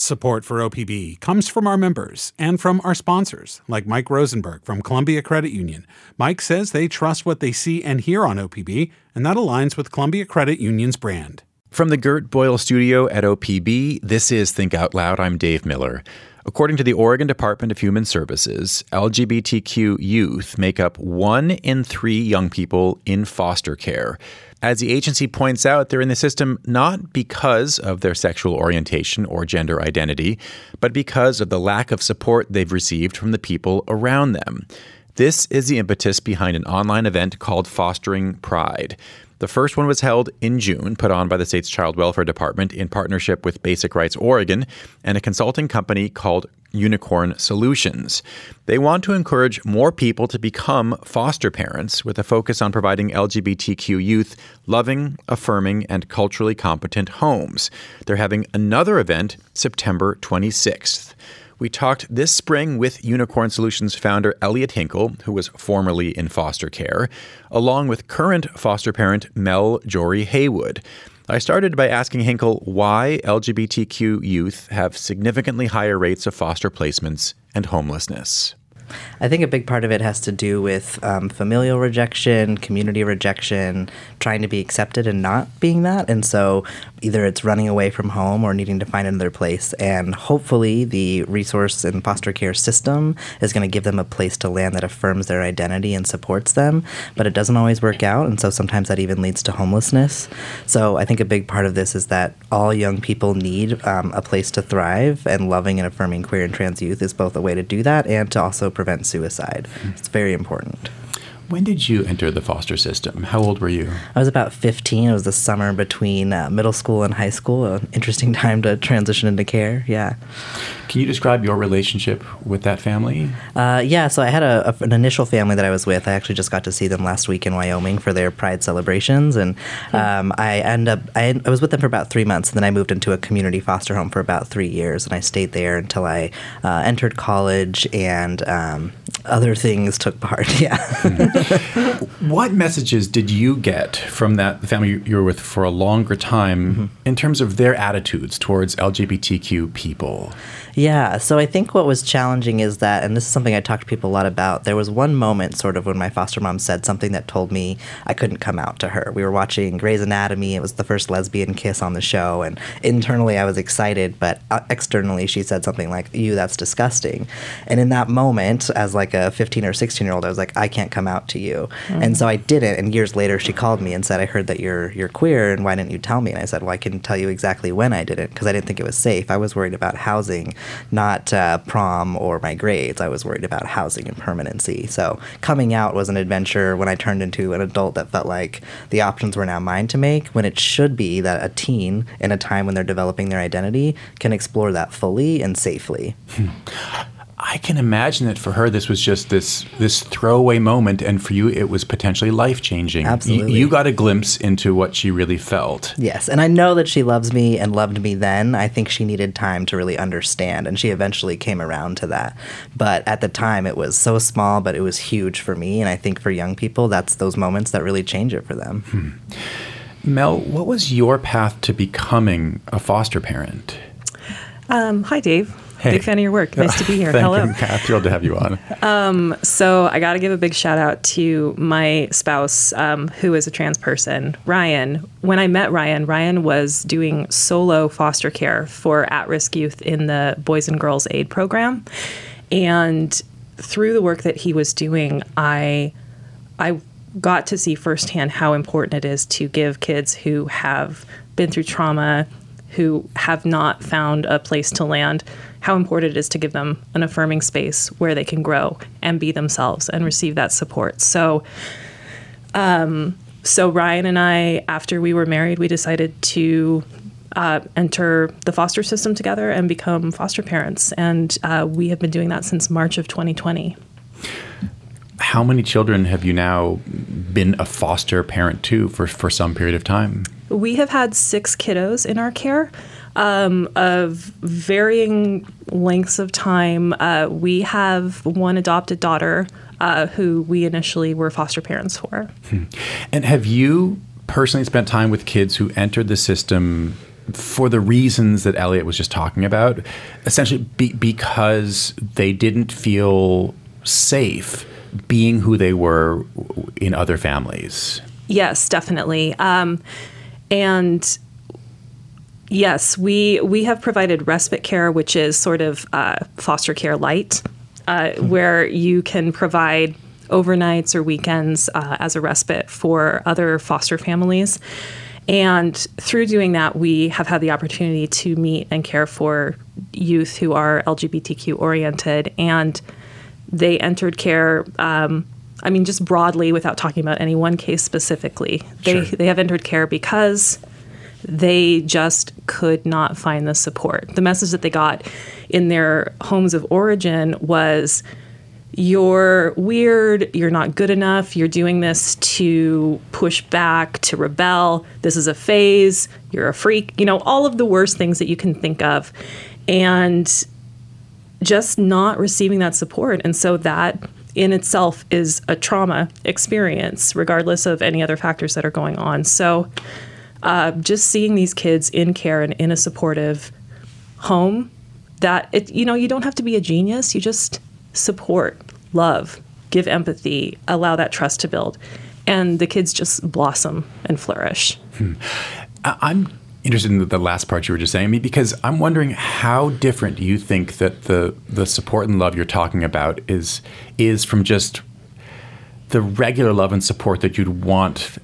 Support for OPB comes from our members and from our sponsors, like Mike Rosenberg from Columbia Credit Union. Mike says they trust what they see and hear on OPB, and that aligns with Columbia Credit Union's brand. From the Gert Boyle studio at OPB, this is Think Out Loud. I'm Dave Miller. According to the Oregon Department of Human Services, LGBTQ youth make up one in three young people in foster care. As the agency points out, they're in the system not because of their sexual orientation or gender identity, but because of the lack of support they've received from the people around them. This is the impetus behind an online event called Fostering Pride. The first one was held in June, put on by the state's Child Welfare Department in partnership with Basic Rights Oregon and a consulting company called Unicorn Solutions. They want to encourage more people to become foster parents with a focus on providing LGBTQ youth loving, affirming, and culturally competent homes. They're having another event September 26th. We talked this spring with Unicorn Solutions founder Elliott Hinkle, who was formerly in foster care, along with current foster parent Mel Jory Heywood. I started by asking Hinkle why LGBTQ youth have significantly higher rates of foster placements and homelessness. I think a big part of it has to do with um, familial rejection, community rejection, trying to be accepted and not being that. And so either it's running away from home or needing to find another place. And hopefully, the resource and foster care system is going to give them a place to land that affirms their identity and supports them. But it doesn't always work out. And so sometimes that even leads to homelessness. So I think a big part of this is that all young people need um, a place to thrive, and loving and affirming queer and trans youth is both a way to do that and to also prevent suicide. It's very important. When did you enter the foster system? How old were you? I was about 15. It was the summer between uh, middle school and high school. An interesting time to transition into care. Yeah. Can you describe your relationship with that family? Uh, yeah, so I had a, a, an initial family that I was with. I actually just got to see them last week in Wyoming for their Pride celebrations, and um, I end up I, I, was with them for about three months, and then I moved into a community foster home for about three years, and I stayed there until I uh, entered college and um, other things took part. Yeah. what messages did you get from that family you were with for a longer time mm-hmm. in terms of their attitudes towards LGBTQ people? Yeah, so I think what was challenging is that, and this is something I talk to people a lot about, there was one moment sort of when my foster mom said something that told me I couldn't come out to her. We were watching Grey's Anatomy, it was the first lesbian kiss on the show, and internally I was excited, but uh, externally she said something like, You, that's disgusting. And in that moment, as like a 15 or 16 year old, I was like, I can't come out to you. Mm-hmm. And so I didn't, and years later she called me and said, I heard that you're, you're queer, and why didn't you tell me? And I said, Well, I can tell you exactly when I didn't, because I didn't think it was safe. I was worried about housing not uh, prom or my grades. I was worried about housing and permanency. So coming out was an adventure when I turned into an adult that felt like the options were now mine to make, when it should be that a teen in a time when they're developing their identity can explore that fully and safely. I can imagine that for her, this was just this this throwaway moment, and for you, it was potentially life changing. Absolutely, you, you, got a glimpse into what she really felt. Yes, and I know that she loves me and loved me then. I think she needed time to really understand, and she eventually came around to that. But at the time, it was so small, but it was huge for me, and I think for young people, that's those moments that really change it for them. Hmm. Mel, what was your path to becoming a foster parent? Um, hi, Dave. Hey. Big fan of your work. Nice to be here. Thank Hello. You. Thrilled to have you on. Um, so I got to give a big shout out to my spouse, um, who is a trans person, Ryan. When I met Ryan, Ryan was doing solo foster care for at-risk youth in the Boys and Girls Aid program, and through the work that he was doing, I, I got to see firsthand how important it is to give kids who have been through trauma who have not found a place to land, how important it is to give them an affirming space where they can grow and be themselves and receive that support. So, um, so Ryan and I, after we were married, we decided to uh, enter the foster system together and become foster parents, and uh, we have been doing that since March of 2020. How many children have you now been a foster parent to for, for some period of time? We have had six kiddos in our care um, of varying lengths of time. Uh, we have one adopted daughter uh, who we initially were foster parents for. Hmm. And have you personally spent time with kids who entered the system for the reasons that Elliott was just talking about, essentially be, because they didn't feel safe being who they were in other families. Yes, definitely. Um, and yes, we we have provided respite care, which is sort of uh, foster care light, uh, mm-hmm. where you can provide overnights or weekends uh, as a respite for other foster families. And through doing that, we have had the opportunity to meet and care for youth who are LGBTQ oriented. And they entered care. Um, I mean, just broadly, without talking about any one case specifically, they sure. they have entered care because they just could not find the support. The message that they got in their homes of origin was you're weird, you're not good enough, you're doing this to push back, to rebel, this is a phase, you're a freak, you know, all of the worst things that you can think of. And just not receiving that support. And so that in itself is a trauma experience, regardless of any other factors that are going on. So uh, just seeing these kids in care and in a supportive home that it you know you don't have to be a genius. You just support love give empathy allow that trust to build. And the kids just blossom and flourish. Hmm. i'm interested in the last part you were just saying mean, because i'm wondering how different do you think that the the support and love you're talking about is is from just the regular love and support that you'd want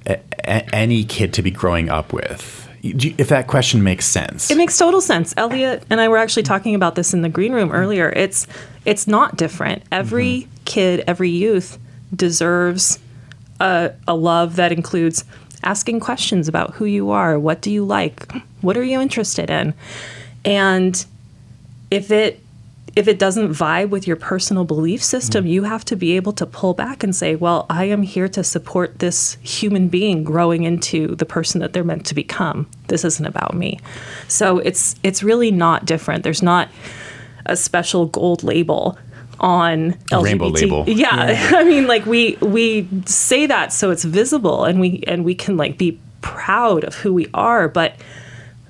a, any kid to be growing up with? If that question makes sense, it makes total sense. Elliott and I were actually talking about this in the green room earlier. It's it's not different. Every mm-hmm. kid, every youth deserves a, a love that includes asking questions about who you are, what do you like, what are you interested in, and if it if it doesn't vibe with your personal belief system, mm. you have to be able to pull back and say, well, I am here to support this human being growing into the person that they're meant to become. This isn't about me. So it's it's really not different. There's not a special gold label on LGBT. rainbow label. Yeah. yeah. I mean like we we say that so it's visible and we and we can like be proud of who we are, but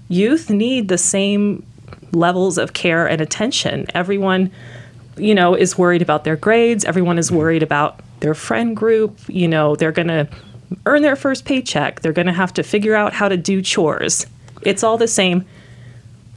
youth need the same levels of care and attention. Everyone, you know, is worried about their grades. Everyone is worried about their friend group. You know, they're going to earn their first paycheck. They're going to have to figure out how to do chores. It's all the same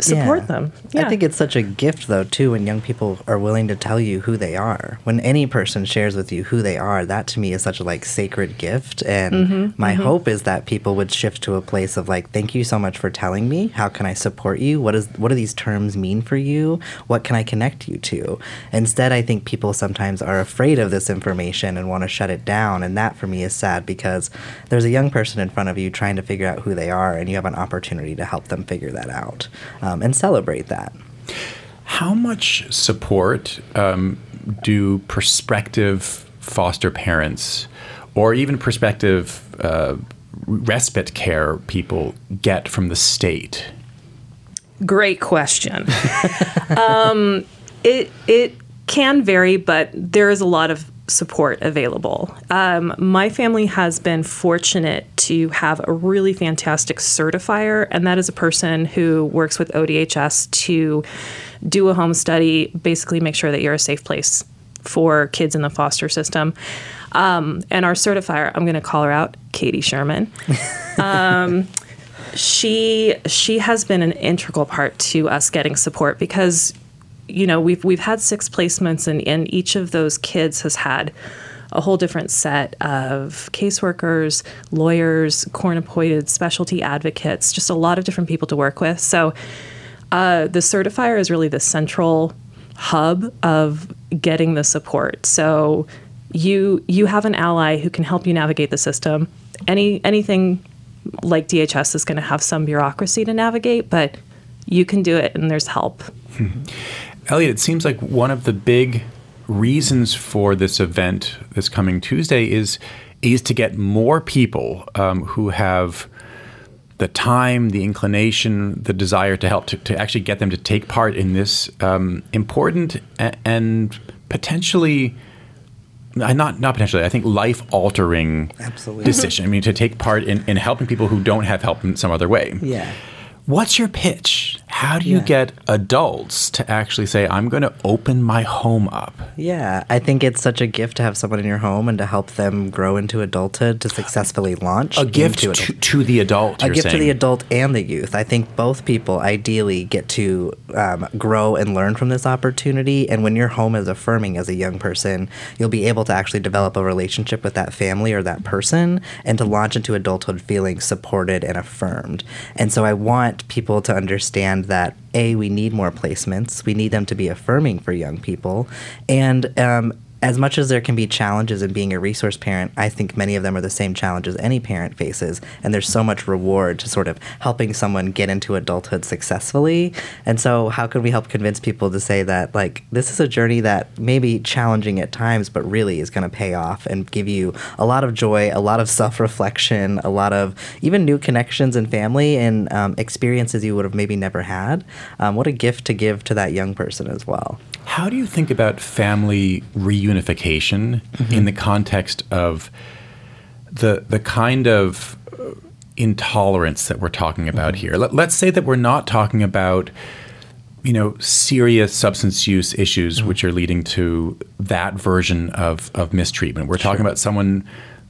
support yeah. them. Yeah. I think it's such a gift though too when young people are willing to tell you who they are. When any person shares with you who they are, that to me is such a like sacred gift and mm-hmm, my mm-hmm. hope is that people would shift to a place of like thank you so much for telling me. How can I support you? What is what do these terms mean for you? What can I connect you to? Instead, I think people sometimes are afraid of this information and want to shut it down and that for me is sad because there's a young person in front of you trying to figure out who they are and you have an opportunity to help them figure that out um, and celebrate that. How much support um, do prospective foster parents or even prospective uh, respite care people get from the state? Great question. um, it it can vary, but there is a lot of support available. Um, my family has been fortunate to have a really fantastic certifier, and that is a person who works with ODHS to do a home study, basically make sure that you're a safe place for kids in the foster system. Um, and our certifier, I'm going to call her out, Katie Sherman. Um, she she has been an integral part to us getting support because you know, we've we've had six placements, and, and each of those kids has had a whole different set of caseworkers, lawyers, court appointed specialty advocates, just a lot of different people to work with. So uh, the certifier is really the central hub of getting the support. So you you have an ally who can help you navigate the system. Any anything like DHS is going to have some bureaucracy to navigate, but you can do it and there's help. Elliott, it seems like one of the big reasons for this event this coming Tuesday is is to get more people um, who have the time, the inclination, the desire to help to, to actually get them to take part in this um, important and potentially not not potentially I think life altering decision. I mean to take part in, in helping people who don't have help in some other way. Yeah. What's your pitch? How do you Yeah. get adults to actually say, I'm going to open my home up? Yeah, I think it's such a gift to have someone in your home and to help them grow into adulthood to successfully launch A gift to, to the adult. a gift to the adult and the youth. I think both people ideally get to um, grow and learn from this opportunity. And when your home is affirming as a young person, you'll be able to actually develop a relationship with that family or that person and to launch into adulthood feeling supported and affirmed. And so I want people to understand that A, we need more placements, we need them to be affirming for young people. And um, as much as there can be challenges in being a resource parent, I think many of them are the same challenges any parent faces. And there's so much reward to sort of helping someone get into adulthood successfully. And so, how can we help convince people to say that, like, this is a journey that may be challenging at times, but really is going to pay off and give you a lot of joy, a lot of self reflection, a lot of even new connections in family and um, experiences you would have maybe never had? Um, what a gift to give to that young person as well. How do you think about family reunification Mm-hmm. in the context of the the kind of uh, intolerance that we're talking about Mm-hmm. here? Let, let's say that we're not talking about you know serious substance use issues Mm-hmm. which are leading to that version of of mistreatment. We're talking about someone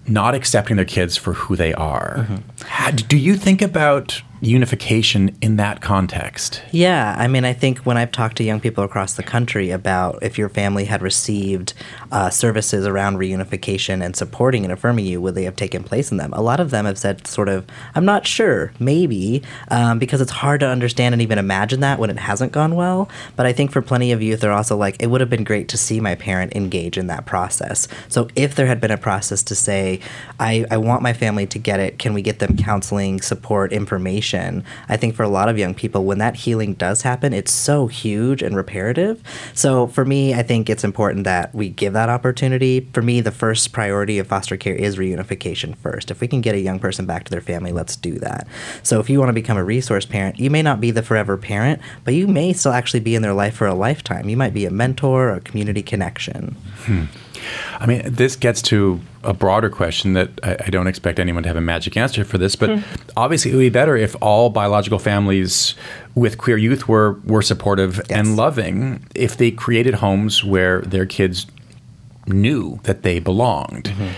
not accepting their kids for who they are. Mm-hmm. How, do you think about unification in that context? Yeah, I mean, I think when I've talked to young people across the country about if your family had received uh, services around reunification and supporting and affirming you, would they have taken place in them? A lot of them have said, sort of, I'm not sure, maybe, um, because it's hard to understand and even imagine that when it hasn't gone well. But I think for plenty of youth, they're also like, it would have been great to see my parent engage in that process. So if there had been a process to say, I, I want my family to get it, can we get them counseling, support, information? I think for a lot of young people, when that healing does happen, it's so huge and reparative. So for me, I think it's important that we give that opportunity. For me, the first priority of foster care is reunification first. If we can get a young person back to their family, let's do that. So if you want to become a resource parent, you may not be the forever parent, but you may still actually be in their life for a lifetime. You might be a mentor or a community connection. Hmm. I mean, this gets to a broader question that I, I don't expect anyone to have a magic answer for this, but hmm. obviously it would be better if all biological families with queer youth were were supportive and loving. If they created homes where their kids knew that they belonged, mm-hmm.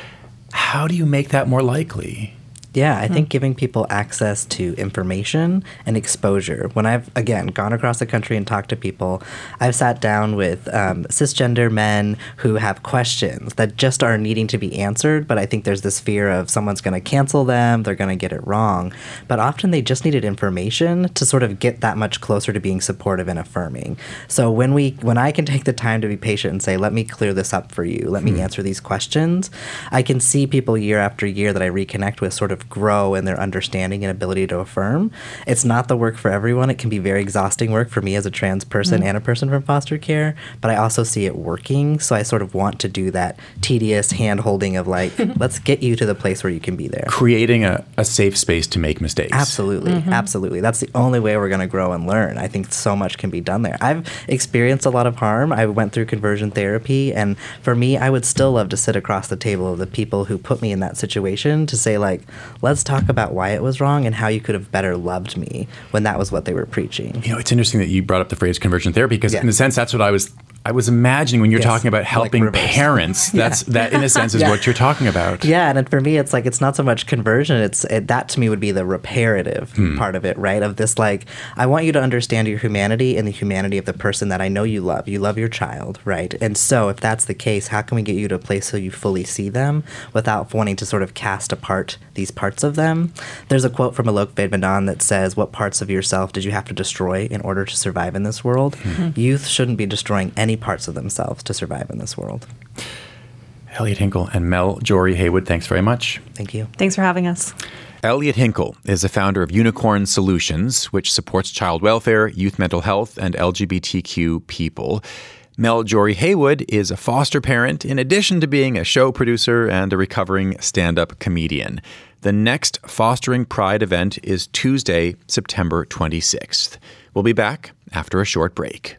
how do you make that more likely? Yeah, I think giving people access to information and exposure. When I've, again, gone across the country and talked to people, I've sat down with um, cisgender men who have questions that just are needing to be answered, but I think there's this fear of someone's going to cancel them, they're going to get it wrong. But often they just needed information to sort of get that much closer to being supportive and affirming. So when we, when I can take the time to be patient and say, let me clear this up for you, let me answer these questions, I can see people year after year that I reconnect with sort of grow in their understanding and ability to affirm. It's not the work for everyone. It can be very exhausting work for me as a trans person mm-hmm. and a person from foster care, but I also see it working. So I sort of want to do that tedious hand holding of like, let's get you to the place where you can be there. Creating a, a safe space to make mistakes. Absolutely, mm-hmm. absolutely. That's the only way we're going to grow and learn. I think so much can be done there. I've experienced a lot of harm. I went through conversion therapy, and for me, I would still love to sit across the table of the people who put me in that situation to say, like, let's talk about why it was wrong and how you could have better loved me when that was what they were preaching. You know, it's interesting that you brought up the phrase conversion therapy because, Yeah. in a sense, that's what I was. I was imagining when you're Yes, talking about helping reverse. parents. That's that, in a sense, is Yeah. what you're talking about. Yeah, and for me, it's like it's not so much conversion. It's it, that to me would be the reparative hmm. part of it, right? Of this, like, I want you to understand your humanity and the humanity of the person that I know you love. You love your child, right? And so, if that's the case, how can we get you to a place so you fully see them without wanting to sort of cast apart these parts of them? There's a quote from Alok Vaid-Menon that says, "What parts of yourself did you have to destroy in order to survive in this world?" Hmm. Youth shouldn't be destroying any parts of themselves to survive in this world. Elliott Hinkle and Mel Jory Heywood, thanks very much. Thank you. Thanks for having us. Elliott Hinkle is the founder of Unicorn Solutions, which supports child welfare, youth mental health, and LGBTQ people. Mel Jory Heywood is a foster parent, in addition to being a show producer and a recovering stand up comedian. The next Fostering Pride event is Tuesday, September 26th. We'll be back after a short break.